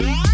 Yeah.